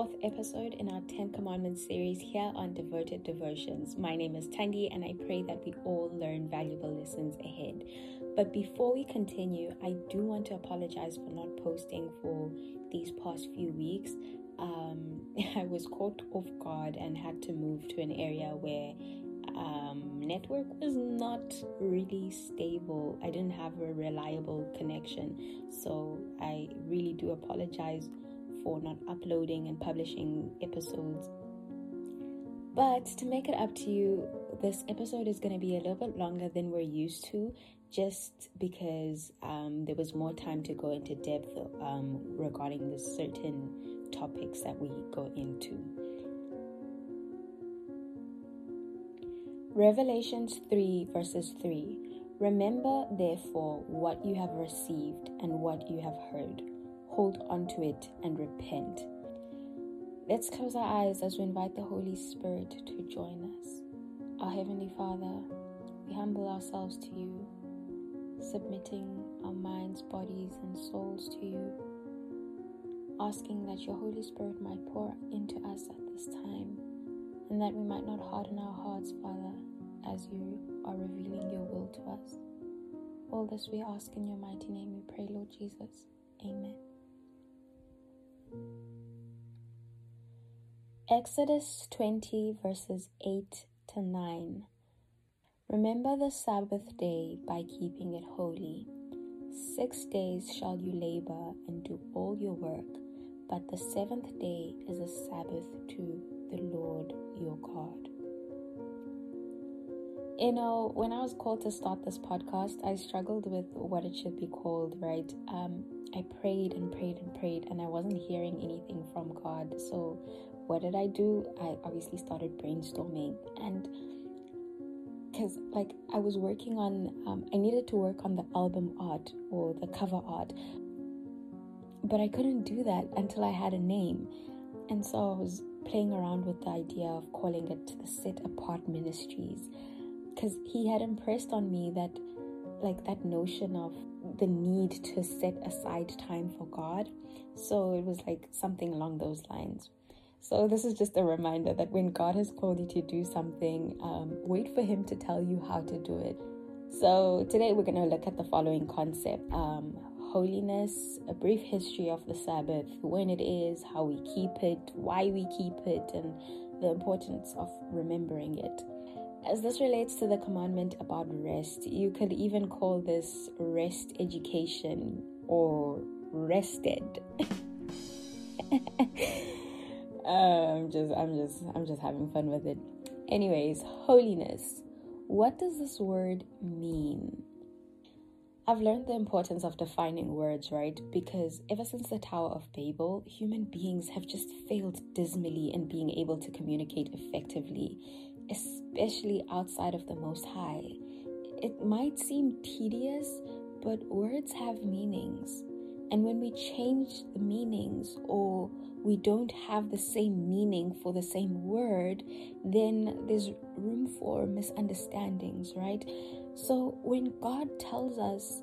fourth episode in our 10 Commandments series here on Devoted Devotions. My name is Tandy, and I pray that we all learn valuable lessons ahead. But before we continue, I do want to apologize for not posting for these past few weeks. Um, I was caught off guard and had to move to an area where um, network was not really stable. I didn't have a reliable connection. So I really do apologize for not uploading and publishing episodes. But to make it up to you, this episode is going to be a little bit longer than we're used to, just because um, there was more time to go into depth um, regarding the certain topics that we go into. Revelations 3, verses 3. Remember, therefore, what you have received and what you have heard. Hold on to it and repent. Let's close our eyes as we invite the Holy Spirit to join us. Our Heavenly Father, we humble ourselves to you, submitting our minds, bodies, and souls to you, asking that your Holy Spirit might pour into us at this time and that we might not harden our hearts, Father, as you are revealing your will to us. All this we ask in your mighty name, we pray, Lord Jesus. Amen. Exodus 20, verses 8 to 9. Remember the Sabbath day by keeping it holy. Six days shall you labor and do all your work, but the seventh day is a Sabbath to the Lord your God. You know, when I was called to start this podcast, I struggled with what it should be called, right? Um, I prayed and prayed and prayed, and I wasn't hearing anything from God. So, what did I do? I obviously started brainstorming, and because, like, I was working on, um, I needed to work on the album art or the cover art, but I couldn't do that until I had a name. And so I was playing around with the idea of calling it the Set Apart Ministries because he had impressed on me that like that notion of the need to set aside time for God. So it was like something along those lines. So this is just a reminder that when God has called you to do something, um, wait for Him to tell you how to do it. So today we're going to look at the following concept: um, holiness, a brief history of the Sabbath, when it is, how we keep it, why we keep it, and the importance of remembering it. As this relates to the commandment about rest, you could even call this rest education or RestEd. I'm just I'm just I'm just having fun with it. Anyways, holiness. What does this word mean? I've learned the importance of defining words, right? Because ever since the Tower of Babel, human beings have just failed dismally in being able to communicate effectively especially outside of the Most High. It might seem tedious, but words have meanings. And when we change the meanings or we don't have the same meaning for the same word, then there's room for misunderstandings, right? So when God tells us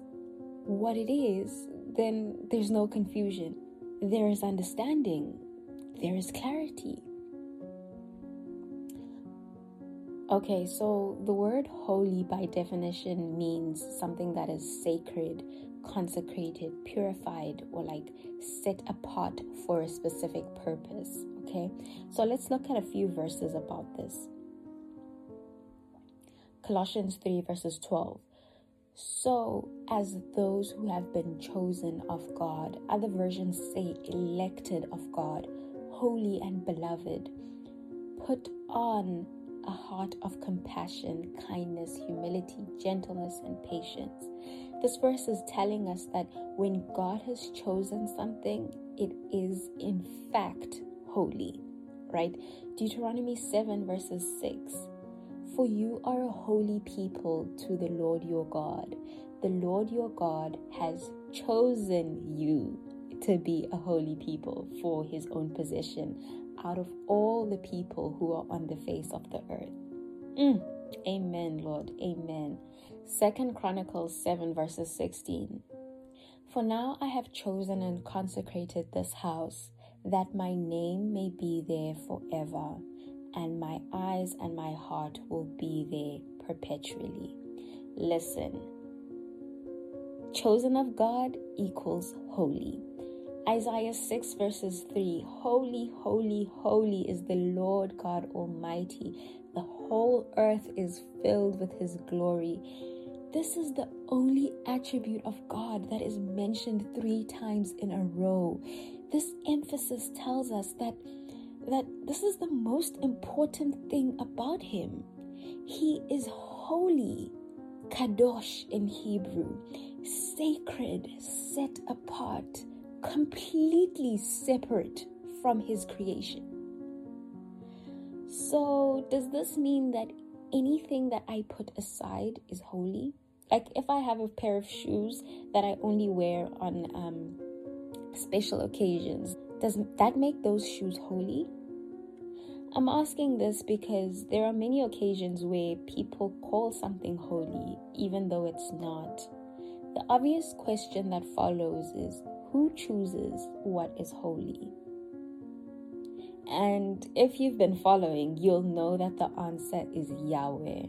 what it is, then there's no confusion. There is understanding. There is clarity. Okay, so the word holy by definition means something that is sacred, consecrated, purified, or like set apart for a specific purpose. Okay, so let's look at a few verses about this. Colossians 3, verses 12. So, as those who have been chosen of God, other versions say elected of God, holy and beloved, put on a heart of compassion, kindness, humility, gentleness, and patience. This verse is telling us that when God has chosen something, it is in fact holy, right? Deuteronomy 7, verses 6. For you are a holy people to the Lord your God. The Lord your God has chosen you to be a holy people for his own possession out of all the people who are on the face of the earth. Mm. Amen, Lord. Amen. Second Chronicles 7 verses 16. For now I have chosen and consecrated this house that my name may be there forever, and my eyes and my heart will be there perpetually. Listen, chosen of God equals holy. Isaiah 6 verses 3 Holy, holy, holy is the Lord God Almighty. The whole earth is filled with His glory. This is the only attribute of God that is mentioned three times in a row. This emphasis tells us that, that this is the most important thing about Him. He is holy, kadosh in Hebrew, sacred, set apart completely separate from his creation. So, does this mean that anything that I put aside is holy? Like, if I have a pair of shoes that I only wear on um, special occasions, does that make those shoes holy? I'm asking this because there are many occasions where people call something holy even though it's not. The obvious question that follows is who chooses what is holy? And if you've been following, you'll know that the answer is Yahweh,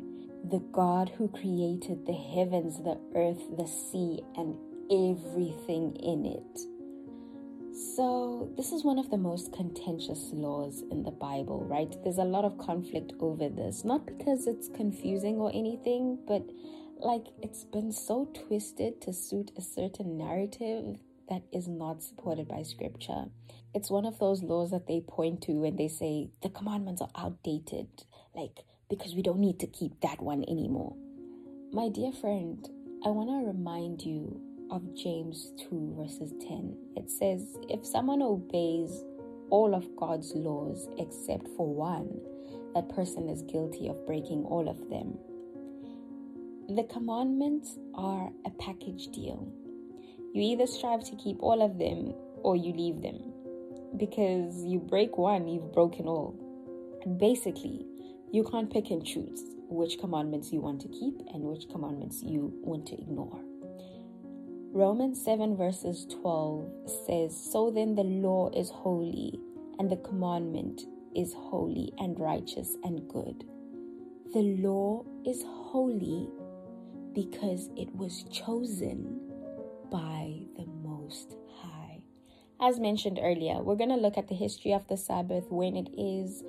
the God who created the heavens, the earth, the sea, and everything in it. So, this is one of the most contentious laws in the Bible, right? There's a lot of conflict over this, not because it's confusing or anything, but like it's been so twisted to suit a certain narrative that is not supported by scripture. It's one of those laws that they point to when they say the commandments are outdated, like because we don't need to keep that one anymore. My dear friend, I want to remind you of James 2, verses 10. It says, If someone obeys all of God's laws except for one, that person is guilty of breaking all of them. The commandments are a package deal. You either strive to keep all of them or you leave them. Because you break one, you've broken all. Basically, you can't pick and choose which commandments you want to keep and which commandments you want to ignore. Romans 7 verses 12 says, So then the law is holy, and the commandment is holy and righteous and good. The law is holy because it was chosen by the Most High. As mentioned earlier, we're going to look at the history of the Sabbath, when it is,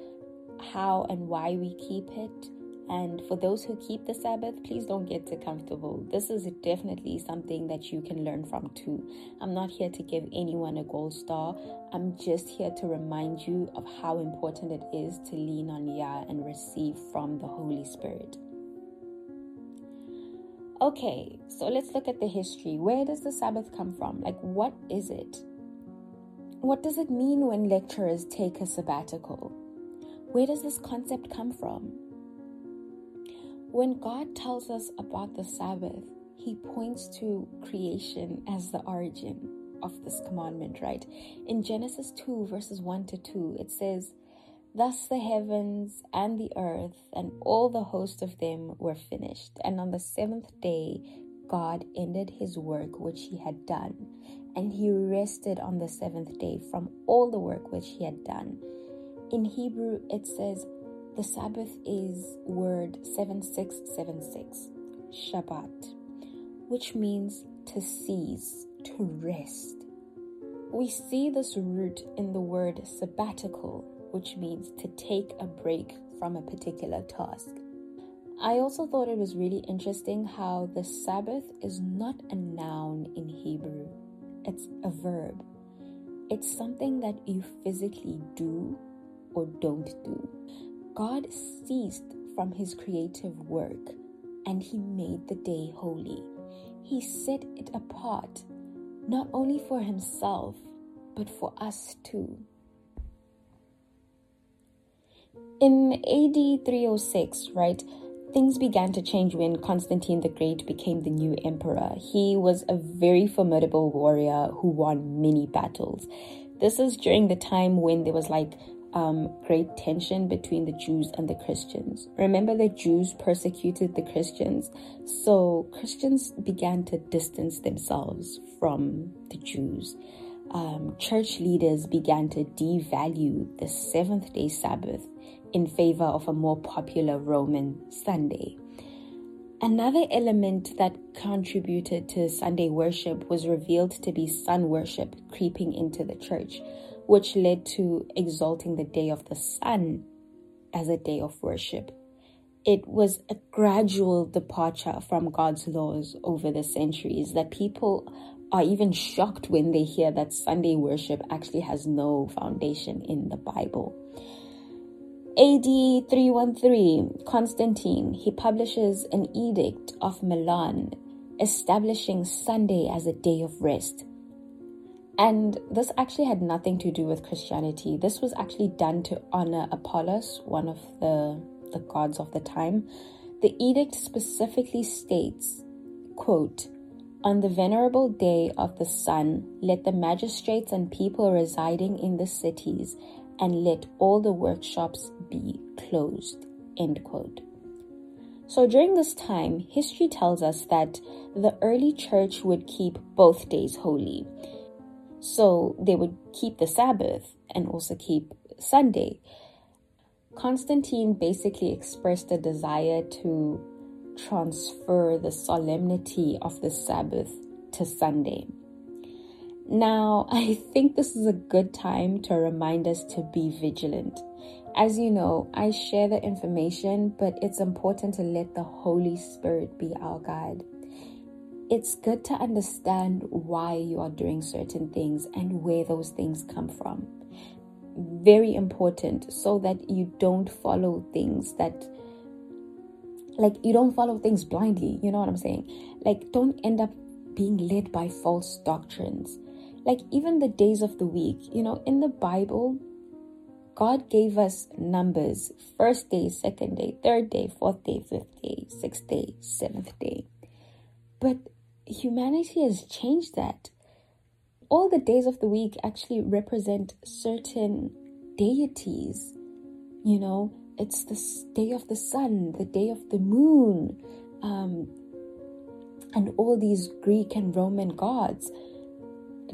how and why we keep it. And for those who keep the Sabbath, please don't get too comfortable. This is definitely something that you can learn from too. I'm not here to give anyone a gold star. I'm just here to remind you of how important it is to lean on Yah and receive from the Holy Spirit. Okay, so let's look at the history. Where does the Sabbath come from? Like, what is it? What does it mean when lecturers take a sabbatical? Where does this concept come from? When God tells us about the Sabbath, he points to creation as the origin of this commandment, right? In Genesis 2, verses 1 to 2, it says, Thus the heavens and the earth and all the host of them were finished. And on the seventh day, God ended his work which he had done, and he rested on the seventh day from all the work which he had done. In Hebrew, it says the Sabbath is word 7676, Shabbat, which means to cease, to rest. We see this root in the word sabbatical which means to take a break from a particular task. I also thought it was really interesting how the Sabbath is not a noun in Hebrew, it's a verb. It's something that you physically do or don't do. God ceased from his creative work and he made the day holy. He set it apart, not only for himself, but for us too. In AD 306, right, things began to change when Constantine the Great became the new emperor. He was a very formidable warrior who won many battles. This is during the time when there was like um, great tension between the Jews and the Christians. Remember, the Jews persecuted the Christians, so Christians began to distance themselves from the Jews. um, church leaders began to devalue the seventh day Sabbath in favor of a more popular Roman Sunday. Another element that contributed to Sunday worship was revealed to be sun worship creeping into the church, which led to exalting the day of the sun as a day of worship. It was a gradual departure from God's laws over the centuries that people are even shocked when they hear that Sunday worship actually has no foundation in the Bible. AD 313, Constantine, he publishes an edict of Milan establishing Sunday as a day of rest. And this actually had nothing to do with Christianity. This was actually done to honor Apollos, one of the, the gods of the time. The edict specifically states, quote, on the venerable day of the sun, let the magistrates and people residing in the cities and let all the workshops be closed. End quote. So during this time, history tells us that the early church would keep both days holy. So they would keep the Sabbath and also keep Sunday. Constantine basically expressed a desire to transfer the solemnity of the Sabbath to Sunday. Now, I think this is a good time to remind us to be vigilant. As you know, I share the information, but it's important to let the Holy Spirit be our guide. It's good to understand why you are doing certain things and where those things come from. Very important so that you don't follow things that like you don't follow things blindly you know what i'm saying like don't end up being led by false doctrines like even the days of the week, you know, in the Bible, God gave us numbers first day, second day, third day, fourth day, fifth day, sixth day, seventh day. But humanity has changed that. All the days of the week actually represent certain deities. You know, it's the day of the sun, the day of the moon, um, and all these Greek and Roman gods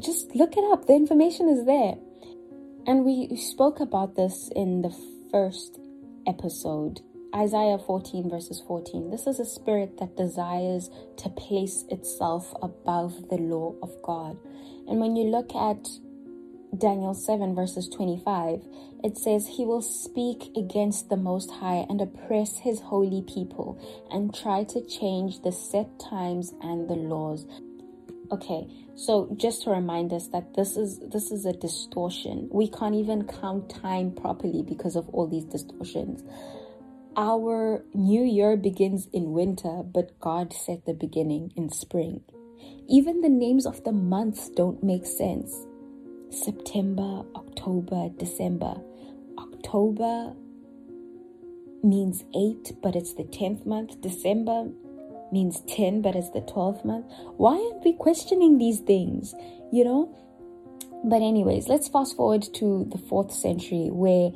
just look it up. The information is there. And we spoke about this in the first episode, Isaiah 14, verses 14. This is a spirit that desires to place itself above the law of God. And when you look at Daniel 7, verses 25, it says, He will speak against the Most High and oppress His holy people and try to change the set times and the laws. Okay, so just to remind us that this is this is a distortion. We can't even count time properly because of all these distortions. Our new year begins in winter, but God set the beginning in spring. Even the names of the months don't make sense. September, October, December. October means 8, but it's the 10th month. December means 10 but it's the 12th month. Why aren't we questioning these things you know? But anyways let's fast forward to the 4th century where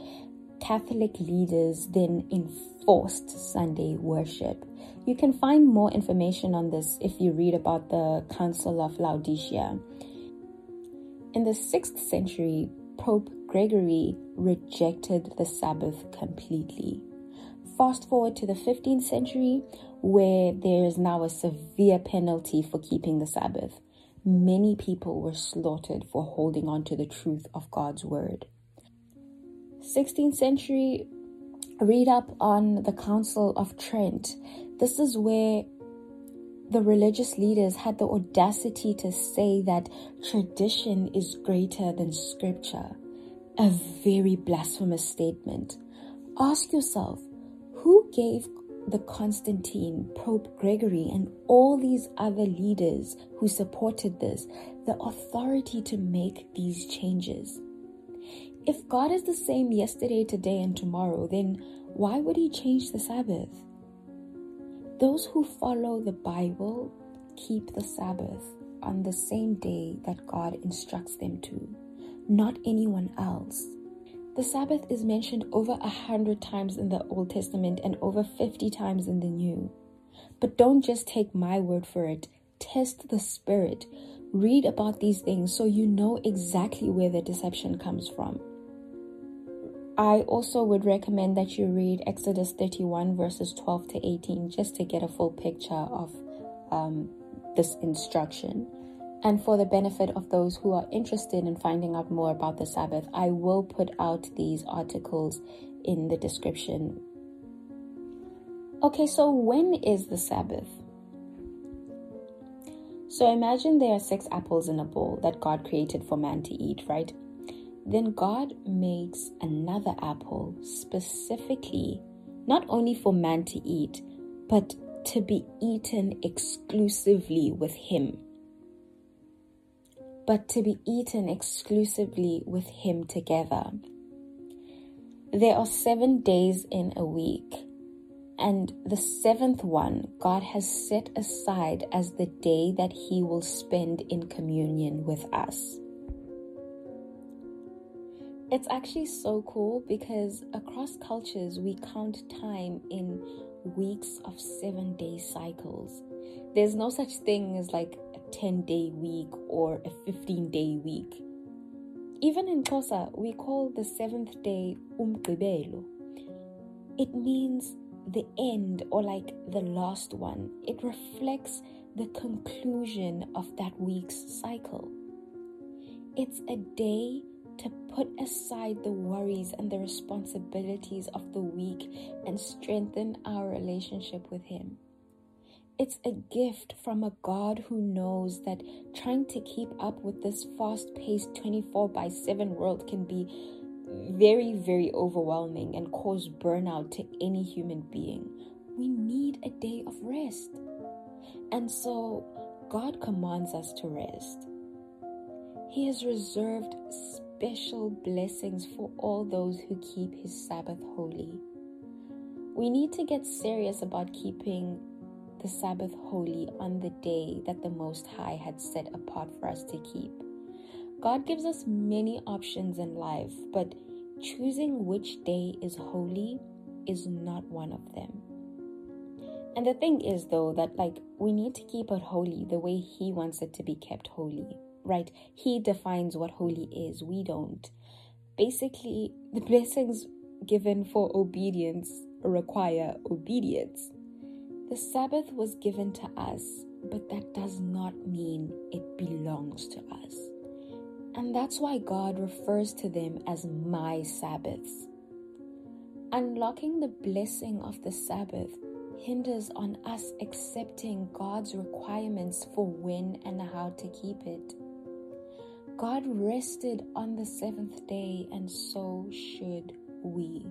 catholic leaders then enforced sunday worship. You can find more information on this if you read about the council of laodicea. In the 6th century pope gregory rejected the sabbath completely. Fast forward to the 15th century where there is now a severe penalty for keeping the Sabbath. Many people were slaughtered for holding on to the truth of God's word. 16th century, read up on the Council of Trent. This is where the religious leaders had the audacity to say that tradition is greater than scripture. A very blasphemous statement. Ask yourself who gave the Constantine, Pope Gregory, and all these other leaders who supported this the authority to make these changes. If God is the same yesterday, today, and tomorrow, then why would He change the Sabbath? Those who follow the Bible keep the Sabbath on the same day that God instructs them to, not anyone else. The Sabbath is mentioned over a hundred times in the Old Testament and over 50 times in the New. But don't just take my word for it, test the Spirit. Read about these things so you know exactly where the deception comes from. I also would recommend that you read Exodus 31, verses 12 to 18, just to get a full picture of um, this instruction. And for the benefit of those who are interested in finding out more about the Sabbath, I will put out these articles in the description. Okay, so when is the Sabbath? So imagine there are six apples in a bowl that God created for man to eat, right? Then God makes another apple specifically, not only for man to eat, but to be eaten exclusively with Him but to be eaten exclusively with Him together. There are seven days in a week, and the seventh one God has set aside as the day that He will spend in communion with us. It's actually so cool because across cultures we count time in weeks of seven day cycles. There's no such thing as like 10 day week or a 15 day week. Even in Xhosa, we call the seventh day umgqibelo. It means the end or like the last one. It reflects the conclusion of that week's cycle. It's a day to put aside the worries and the responsibilities of the week and strengthen our relationship with Him. It's a gift from a God who knows that trying to keep up with this fast paced 24 by 7 world can be very, very overwhelming and cause burnout to any human being. We need a day of rest. And so, God commands us to rest. He has reserved special blessings for all those who keep His Sabbath holy. We need to get serious about keeping the Sabbath holy on the day that the Most High had set apart for us to keep. God gives us many options in life, but choosing which day is holy is not one of them. And the thing is, though, that like we need to keep it holy the way He wants it to be kept holy, right? He defines what holy is, we don't. Basically, the blessings given for obedience require obedience. The Sabbath was given to us, but that does not mean it belongs to us. And that's why God refers to them as my Sabbaths. Unlocking the blessing of the Sabbath hinders on us accepting God's requirements for when and how to keep it. God rested on the seventh day, and so should we.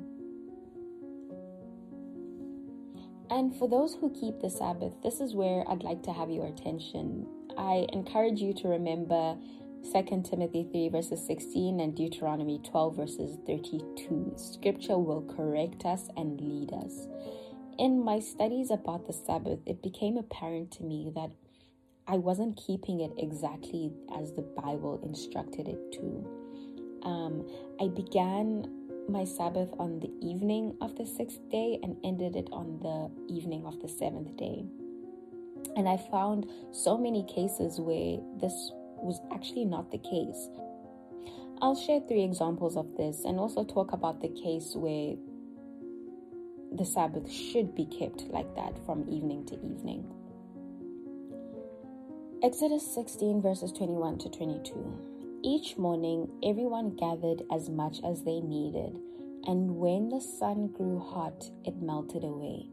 And for those who keep the Sabbath, this is where I'd like to have your attention. I encourage you to remember 2 Timothy 3 verses 16 and Deuteronomy 12 verses 32. Scripture will correct us and lead us. In my studies about the Sabbath, it became apparent to me that I wasn't keeping it exactly as the Bible instructed it to. Um, I began my Sabbath on the evening of the sixth day and ended it on the evening of the seventh day. And I found so many cases where this was actually not the case. I'll share three examples of this and also talk about the case where the Sabbath should be kept like that from evening to evening. Exodus 16, verses 21 to 22. Each morning, everyone gathered as much as they needed, and when the sun grew hot, it melted away.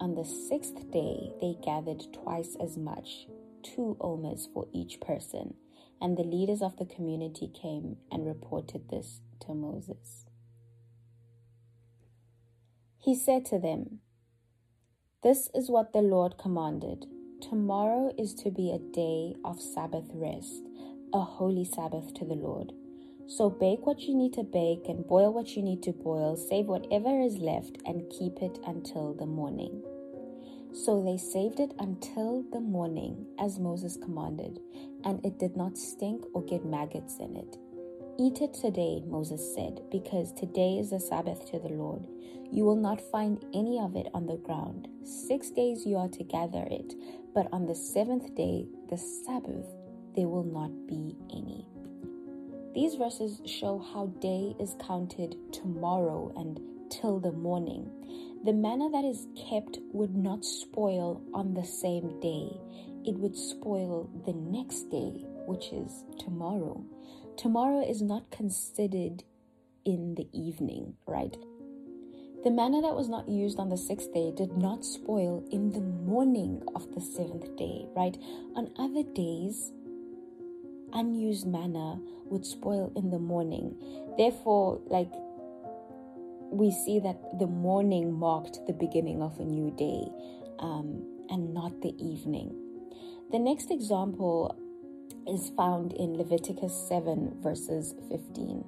On the sixth day, they gathered twice as much, two omers for each person, and the leaders of the community came and reported this to Moses. He said to them, This is what the Lord commanded. Tomorrow is to be a day of Sabbath rest a holy Sabbath to the Lord. So bake what you need to bake and boil what you need to boil, save whatever is left, and keep it until the morning. So they saved it until the morning, as Moses commanded, and it did not stink or get maggots in it. Eat it today, Moses said, because today is the Sabbath to the Lord. You will not find any of it on the ground. Six days you are to gather it, but on the seventh day, the Sabbath, there will not be any. These verses show how day is counted tomorrow and till the morning. The manna that is kept would not spoil on the same day, it would spoil the next day, which is tomorrow. Tomorrow is not considered in the evening, right? The manna that was not used on the sixth day did not spoil in the morning of the seventh day, right? On other days, unused manna would spoil in the morning. Therefore, like we see that the morning marked the beginning of a new day um, and not the evening. The next example is found in Leviticus 7, verses 15.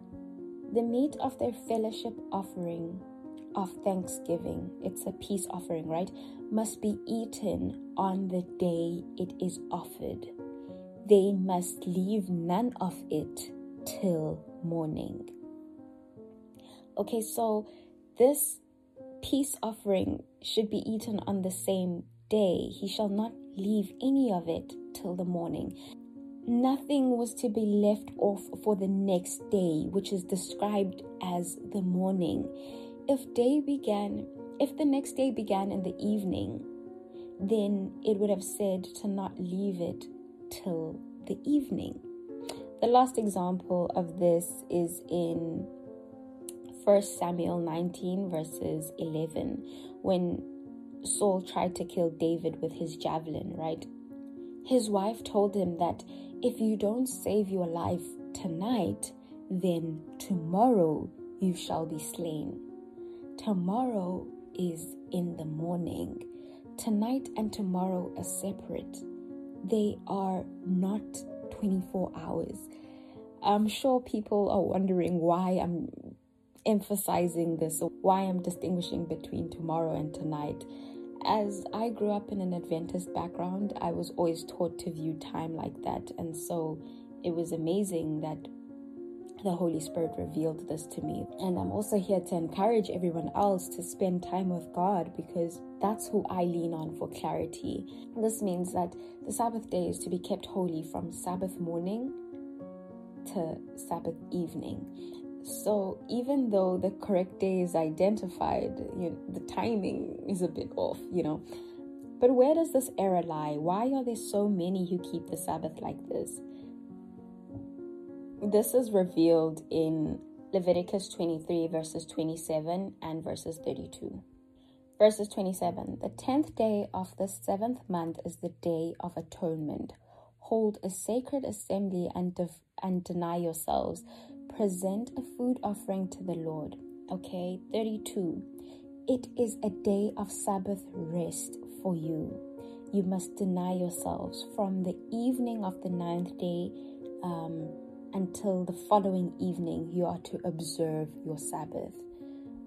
The meat of their fellowship offering of thanksgiving, it's a peace offering, right? Must be eaten on the day it is offered. They must leave none of it till morning. Okay, so this peace offering should be eaten on the same day. He shall not leave any of it till the morning. Nothing was to be left off for the next day, which is described as the morning. If day began, if the next day began in the evening, then it would have said to not leave it till the evening. The last example of this is in 1 Samuel 19, verses 11, when Saul tried to kill David with his javelin, right? His wife told him that if you don't save your life tonight, then tomorrow you shall be slain. Tomorrow is in the morning. Tonight and tomorrow are separate, they are not 24 hours. I'm sure people are wondering why I'm emphasizing this, or why I'm distinguishing between tomorrow and tonight. As I grew up in an Adventist background, I was always taught to view time like that. And so it was amazing that the Holy Spirit revealed this to me. And I'm also here to encourage everyone else to spend time with God because that's who I lean on for clarity. This means that the Sabbath day is to be kept holy from Sabbath morning to Sabbath evening. So even though the correct day is identified, you know, the timing is a bit off, you know. But where does this error lie? Why are there so many who keep the Sabbath like this? This is revealed in Leviticus 23, verses 27 and verses 32. Verses 27 The tenth day of the seventh month is the day of atonement. Hold a sacred assembly and, def- and deny yourselves present a food offering to the Lord. Okay, 32. It is a day of Sabbath rest for you. You must deny yourselves from the evening of the ninth day um, until the following evening. You are to observe your Sabbath.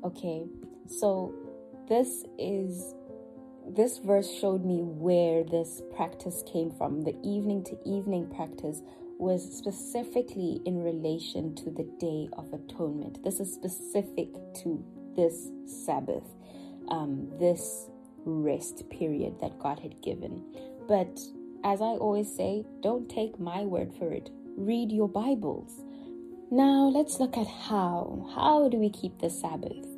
Okay, so this is this verse showed me where this practice came from the evening to evening practice was specifically in relation to the Day of Atonement. This is specific to this Sabbath, um, this rest period that God had given. But as I always say, don't take my word for it. Read your Bibles. Now let's look at how. How do we keep the Sabbath?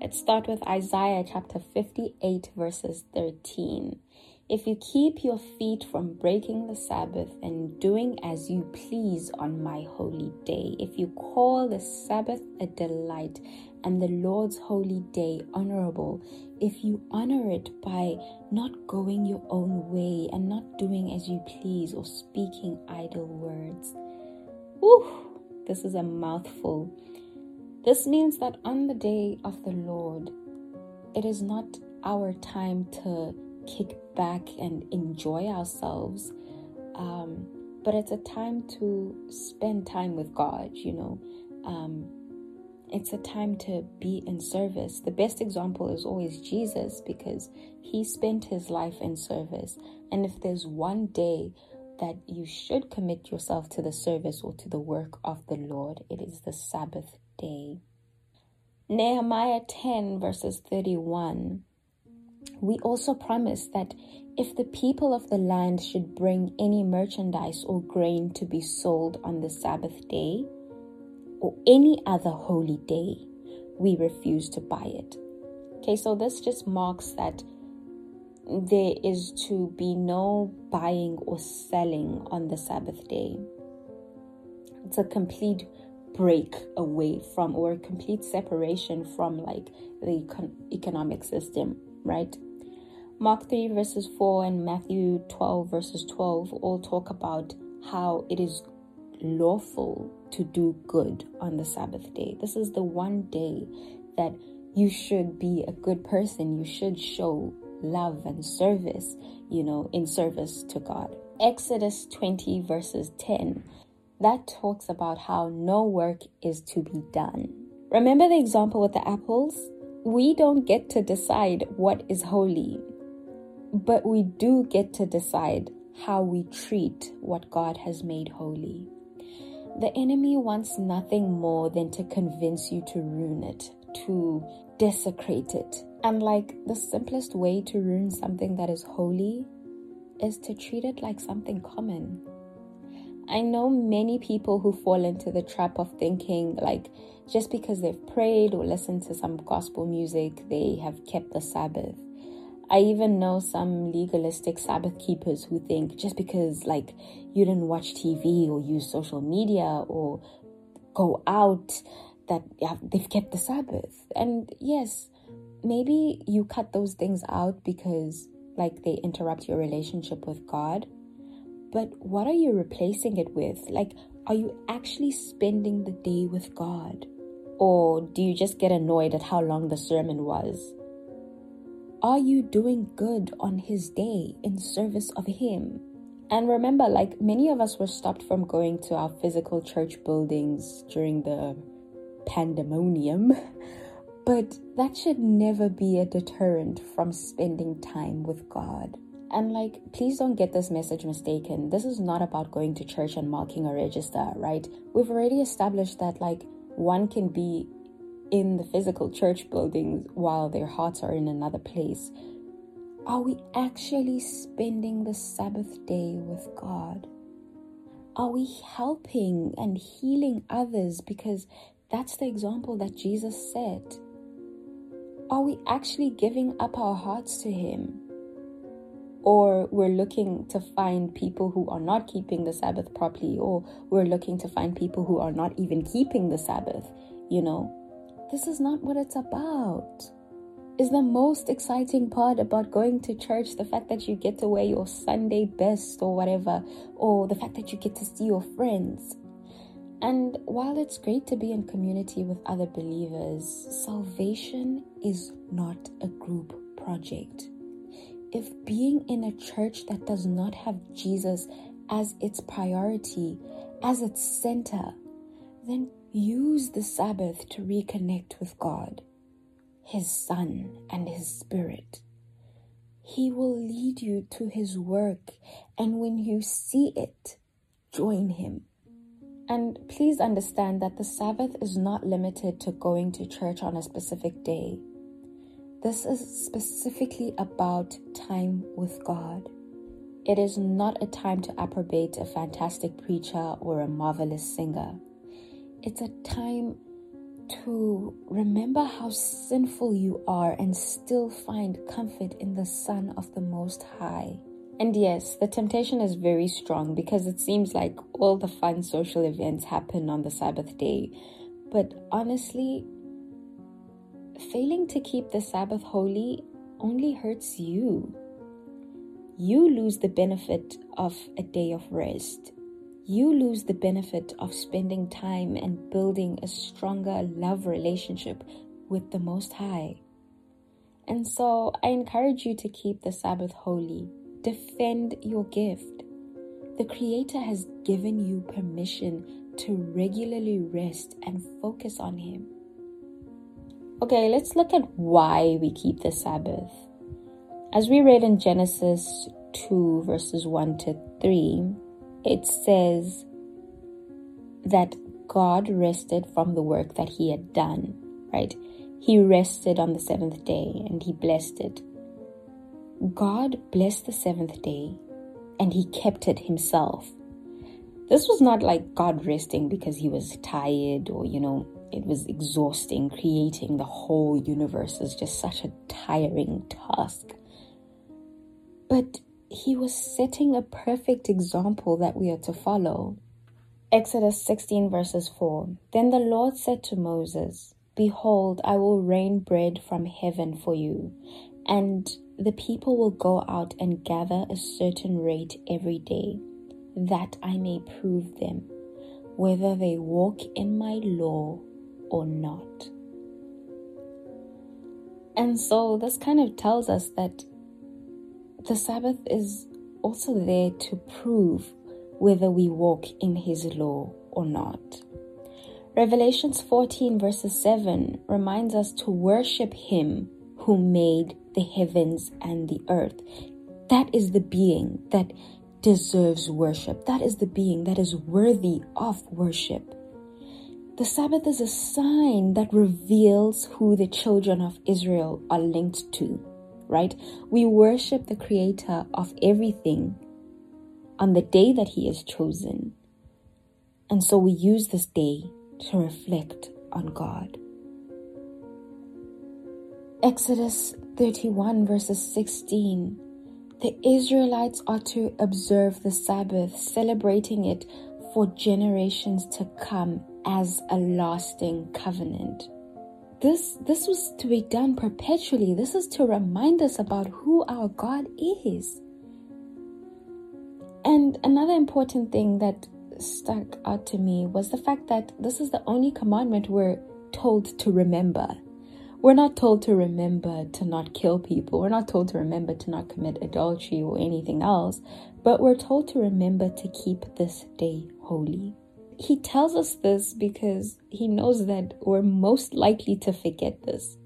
Let's start with Isaiah chapter 58, verses 13. If you keep your feet from breaking the Sabbath and doing as you please on my holy day, if you call the Sabbath a delight and the Lord's holy day honorable, if you honor it by not going your own way and not doing as you please or speaking idle words. Whew, this is a mouthful. This means that on the day of the Lord, it is not our time to kick back and enjoy ourselves. Um, but it's a time to spend time with God, you know. Um, it's a time to be in service. The best example is always Jesus because he spent his life in service. And if there's one day that you should commit yourself to the service or to the work of the Lord, it is the Sabbath day. Nehemiah 10, verses 31 We also promise that if the people of the land should bring any merchandise or grain to be sold on the Sabbath day or any other holy day, we refuse to buy it. Okay, so this just marks that there is to be no buying or selling on the Sabbath day. It's a complete break away from or complete separation from like the econ- economic system, right? Mark 3 verses 4 and Matthew 12 verses 12 all talk about how it is lawful to do good on the Sabbath day. This is the one day that you should be a good person. You should show love and service, you know, in service to God. Exodus 20 verses 10 that talks about how no work is to be done. Remember the example with the apples? We don't get to decide what is holy, but we do get to decide how we treat what God has made holy. The enemy wants nothing more than to convince you to ruin it, to desecrate it. And like the simplest way to ruin something that is holy is to treat it like something common. I know many people who fall into the trap of thinking like just because they've prayed or listened to some gospel music, they have kept the Sabbath. I even know some legalistic Sabbath keepers who think just because like you didn't watch TV or use social media or go out that yeah, they've kept the Sabbath. And yes, maybe you cut those things out because like they interrupt your relationship with God but what are you replacing it with? Like, are you actually spending the day with God? Or do you just get annoyed at how long the sermon was? Are you doing good on His day in service of Him? And remember, like many of us were stopped from going to our physical church buildings during the pandemonium, but that should never be a deterrent from spending time with God. And like, please don't get this message mistaken. This is not about going to church and marking a register, right? We've already established that like one can be in the physical church buildings while their hearts are in another place. Are we actually spending the Sabbath day with God? Are we helping and healing others because that's the example that Jesus set? Are we actually giving up our hearts to Him? Or we're looking to find people who are not keeping the Sabbath properly, or we're looking to find people who are not even keeping the Sabbath, you know, this is not what it's about. Is the most exciting part about going to church the fact that you get to wear your Sunday best or whatever, or the fact that you get to see your friends? And while it's great to be in community with other believers, salvation is not a group project if being in a church that does not have Jesus as its priority, as its center, then use the Sabbath to reconnect with God, His Son, and His Spirit. He will lead you to His work, and when you see it, join Him. And please understand that the Sabbath is not limited to going to church on a specific day. This is specifically about time with God. It is not a time to approbate a fantastic preacher or a marvelous singer. It's a time to remember how sinful you are and still find comfort in the Son of the Most High. And yes, the temptation is very strong because it seems like all the fun social events happen on the Sabbath day. But honestly, failing to keep the Sabbath holy only hurts you. You lose the benefit of a day of rest. You lose the benefit of spending time and building a stronger love relationship with the Most High. And so I encourage you to keep the Sabbath holy. Defend your gift. The Creator has given you permission to regularly rest and focus on Him. Okay, let's look at why we keep the Sabbath. As we read in Genesis 2, verses 1 to 3, it says that God rested from the work that he had done, right? He rested on the seventh day and he blessed it. God blessed the seventh day and he kept it himself. This was not like God resting because he was tired or, you know, it was exhausting. Creating the whole universe is just such a tiring task. But he was setting a perfect example that we are to follow. Exodus 16, verses 4 Then the Lord said to Moses, Behold, I will rain bread from heaven for you, and the people will go out and gather a certain rate every day, that I may prove them whether they walk in my law or not. And so this kind of tells us that the Sabbath is also there to prove whether we walk in His law or not. Revelations 14, verses 7 reminds us to worship Him who made the heavens and the earth. That is the being that deserves worship. That is the being that is worthy of worship. The Sabbath is a sign that reveals who the children of Israel are linked to, right? We worship the Creator of everything on the day that He is chosen. And so we use this day to reflect on God. Exodus 31, verses 16. The Israelites are to observe the Sabbath, celebrating it for generations to come as a lasting covenant. This, this was to be done perpetually. This is to remind us about who our God is. And another important thing that stuck out to me was the fact that this is the only commandment we're told to remember. We're not told to remember to not kill people. We're not told to remember to not commit adultery or anything else, but we're told to remember to keep this day holy. He tells us this because he knows that we're most likely to forget this.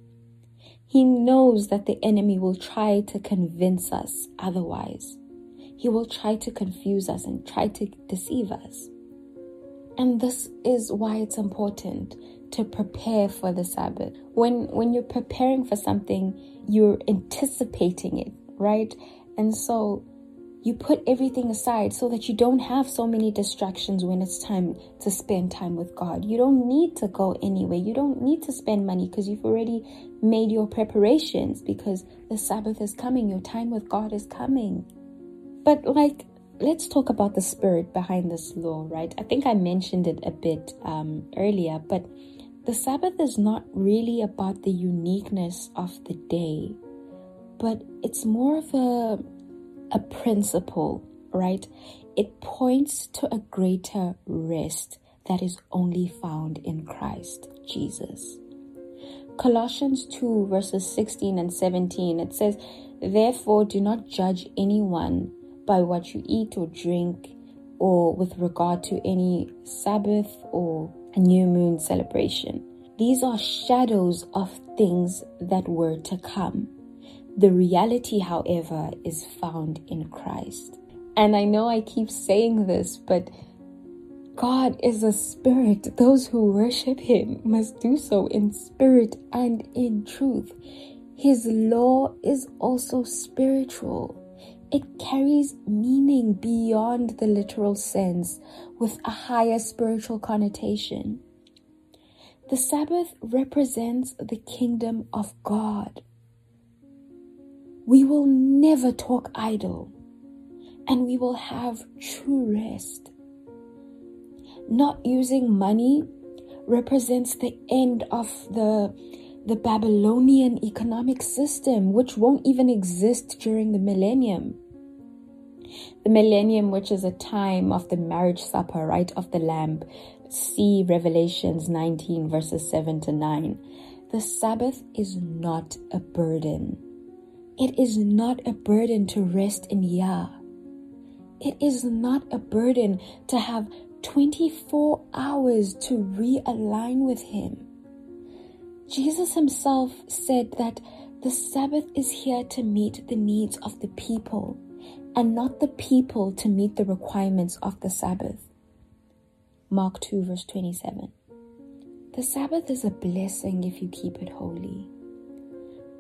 He knows that the enemy will try to convince us otherwise. He will try to confuse us and try to deceive us. And this is why it's important to prepare for the Sabbath. When when you're preparing for something, you're anticipating it, right? And so you put everything aside so that you don't have so many distractions when it's time to spend time with God. You don't need to go anywhere. You don't need to spend money because you've already made your preparations because the Sabbath is coming. Your time with God is coming. But like, let's talk about the spirit behind this law, right? I think I mentioned it a bit um, earlier, but the Sabbath is not really about the uniqueness of the day, but it's more of a a principle, right? It points to a greater rest that is only found in Christ Jesus. Colossians 2, verses 16 and 17, it says, Therefore, do not judge anyone by what you eat or drink, or with regard to any Sabbath or a new moon celebration. These are shadows of things that were to come. The reality, however, is found in Christ. And I know I keep saying this, but God is a spirit. Those who worship Him must do so in spirit and in truth. His law is also spiritual it carries meaning beyond the literal sense with a higher spiritual connotation. The Sabbath represents the kingdom of God. We will never talk idle and we will have true rest. Not using money represents the end of the the Babylonian economic system, which won't even exist during the millennium the millennium, which is a time of the marriage supper, right, of the Lamb. See Revelations 19, verses 7 to 9. The Sabbath is not a burden. It is not a burden to rest in Yah. It is not a burden to have 24 hours to realign with Him. Jesus Himself said that the Sabbath is here to meet the needs of the people and not the people to meet the requirements of the Sabbath. Mark 2, verse 27. The Sabbath is a blessing if you keep it holy,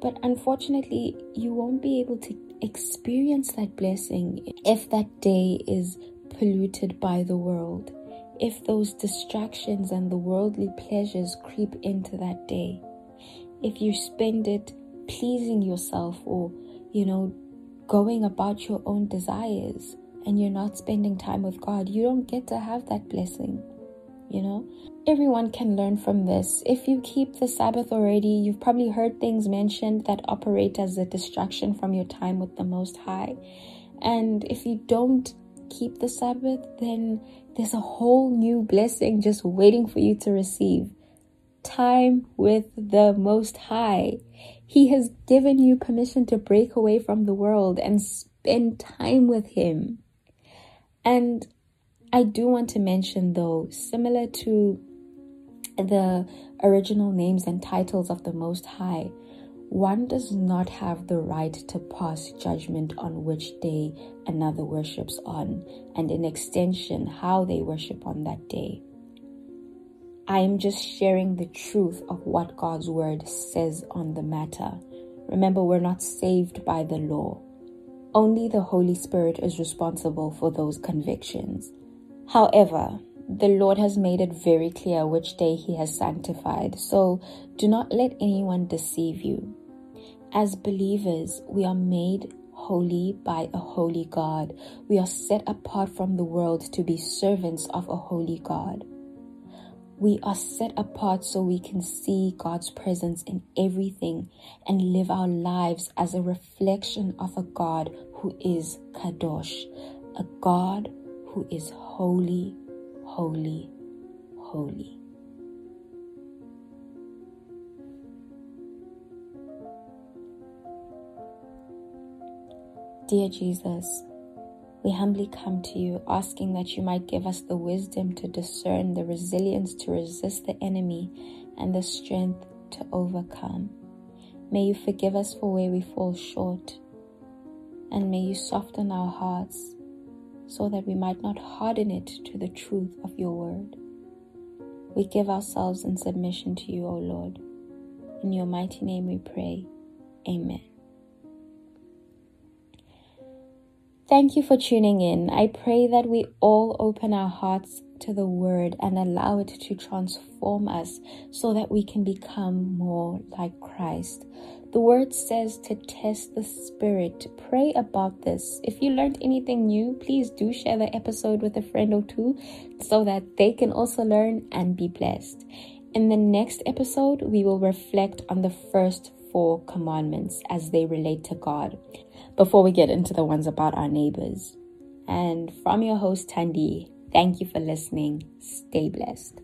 But unfortunately, you won't be able to experience that blessing if that day is polluted by the world, if those distractions and the worldly pleasures creep into that day, if you spend it pleasing yourself or, you know, going about your own desires and you're not spending time with God, you don't get to have that blessing. You know, everyone can learn from this. If you keep the Sabbath already, you've probably heard things mentioned that operate as a distraction from your time with the Most High. And if you don't keep the Sabbath, then there's a whole new blessing just waiting for you to receive. Time with the Most High. He has given you permission to break away from the world and spend time with Him. And I do want to mention, though, similar to the original names and titles of the Most High, one does not have the right to pass judgment on which day another worships on, and in extension, how they worship on that day. I am just sharing the truth of what God's word says on the matter. Remember, we're not saved by the law. Only the Holy Spirit is responsible for those convictions. However, the Lord has made it very clear which day He has sanctified, so do not let anyone deceive you. As believers, we are made holy by a holy God. We are set apart from the world to be servants of a holy God. We are set apart so we can see God's presence in everything and live our lives as a reflection of a God who is Kadosh, a God who is holy, holy, holy. Dear Jesus, we humbly come to you asking that you might give us the wisdom to discern, the resilience to resist the enemy, and the strength to overcome. May you forgive us for where we fall short, and may you soften our hearts so that we might not harden it to the truth of your word. We give ourselves in submission to you, O Lord. In your mighty name we pray. Amen. Thank you for tuning in. I pray that we all open our hearts to the word and allow it to transform us so that we can become more like Christ. The word says to test the spirit. Pray about this. If you learned anything new, please do share the episode with a friend or two so that they can also learn and be blessed. In the next episode, we will reflect on the first four commandments as they relate to God before we get into the ones about our neighbors. And from your host, Tandy, thank you for listening. Stay blessed.